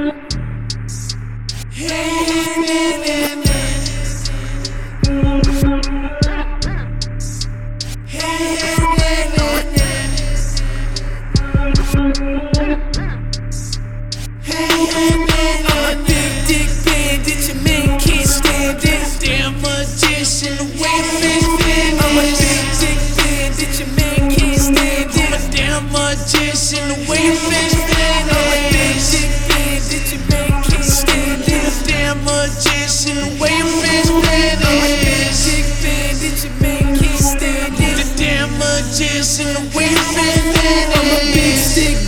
I'm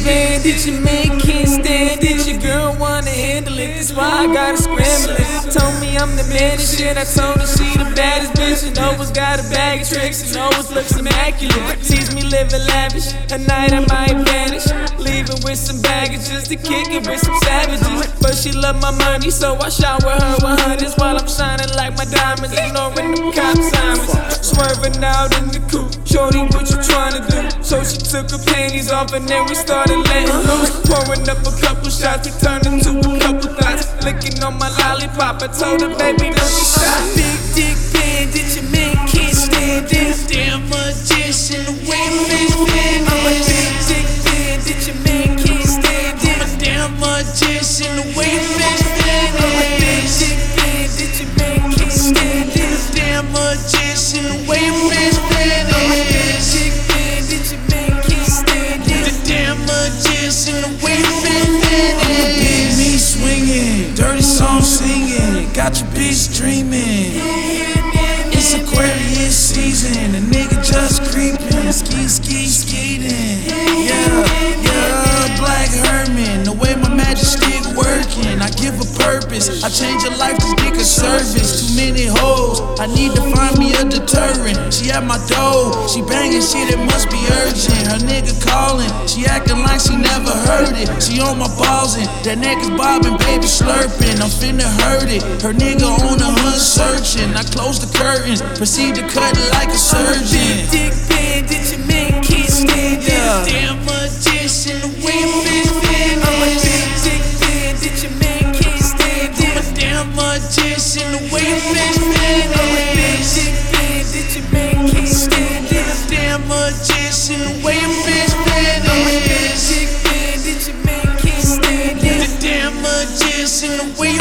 bandit, your stand it. Your girl wanna handle it, that's why I gotta scramble it. Me I'm the man and shit, I told her she the baddest bitch. And always got a bag of tricks and always looks immaculate. Sees me living lavish, at night I might vanish. Leaving with some baggage just to kick it with some savages. But she love my money, so I shower her with hundreds while I'm shining like my diamonds, ignoring the cop sirens. Swerving out in the coupe, shorty, what you tryna do? So she took her panties off and then we started letting loose. Pouring up a couple shots, we I told her, baby, don't you stop. Big dick bandit, your man can't stand it. Damn magician, the way bitch bend I'm a big dick bandit, your man can't stand it. I'm a damn magician, the way got your bitch dreaming. It's Aquarius season, a nigga just creeping, ski ski skating. Yeah, yeah, Black Herman, the way my magic stick working, I give a purpose. I change a life to dick a service. Too many hoes, I need to find me a deterrent. She at my door, she banging shit, it must be urgent. Her nigga calling, she acting like she never it. She on my balls and that nigga's bobbing, baby slurping. I'm finna hurt it. Her nigga on the hood searching. I close the curtains, proceed to cut it like a surgeon. Dick bandit, your man can't stand it. Damn magician, the way the bitch bend I'm a big dick bandit, your man can't stand it. I'm a damn magician, the way the bitch bend I'm a big dick bandit, your man can't stand it. I'm a damn magician, the magician, the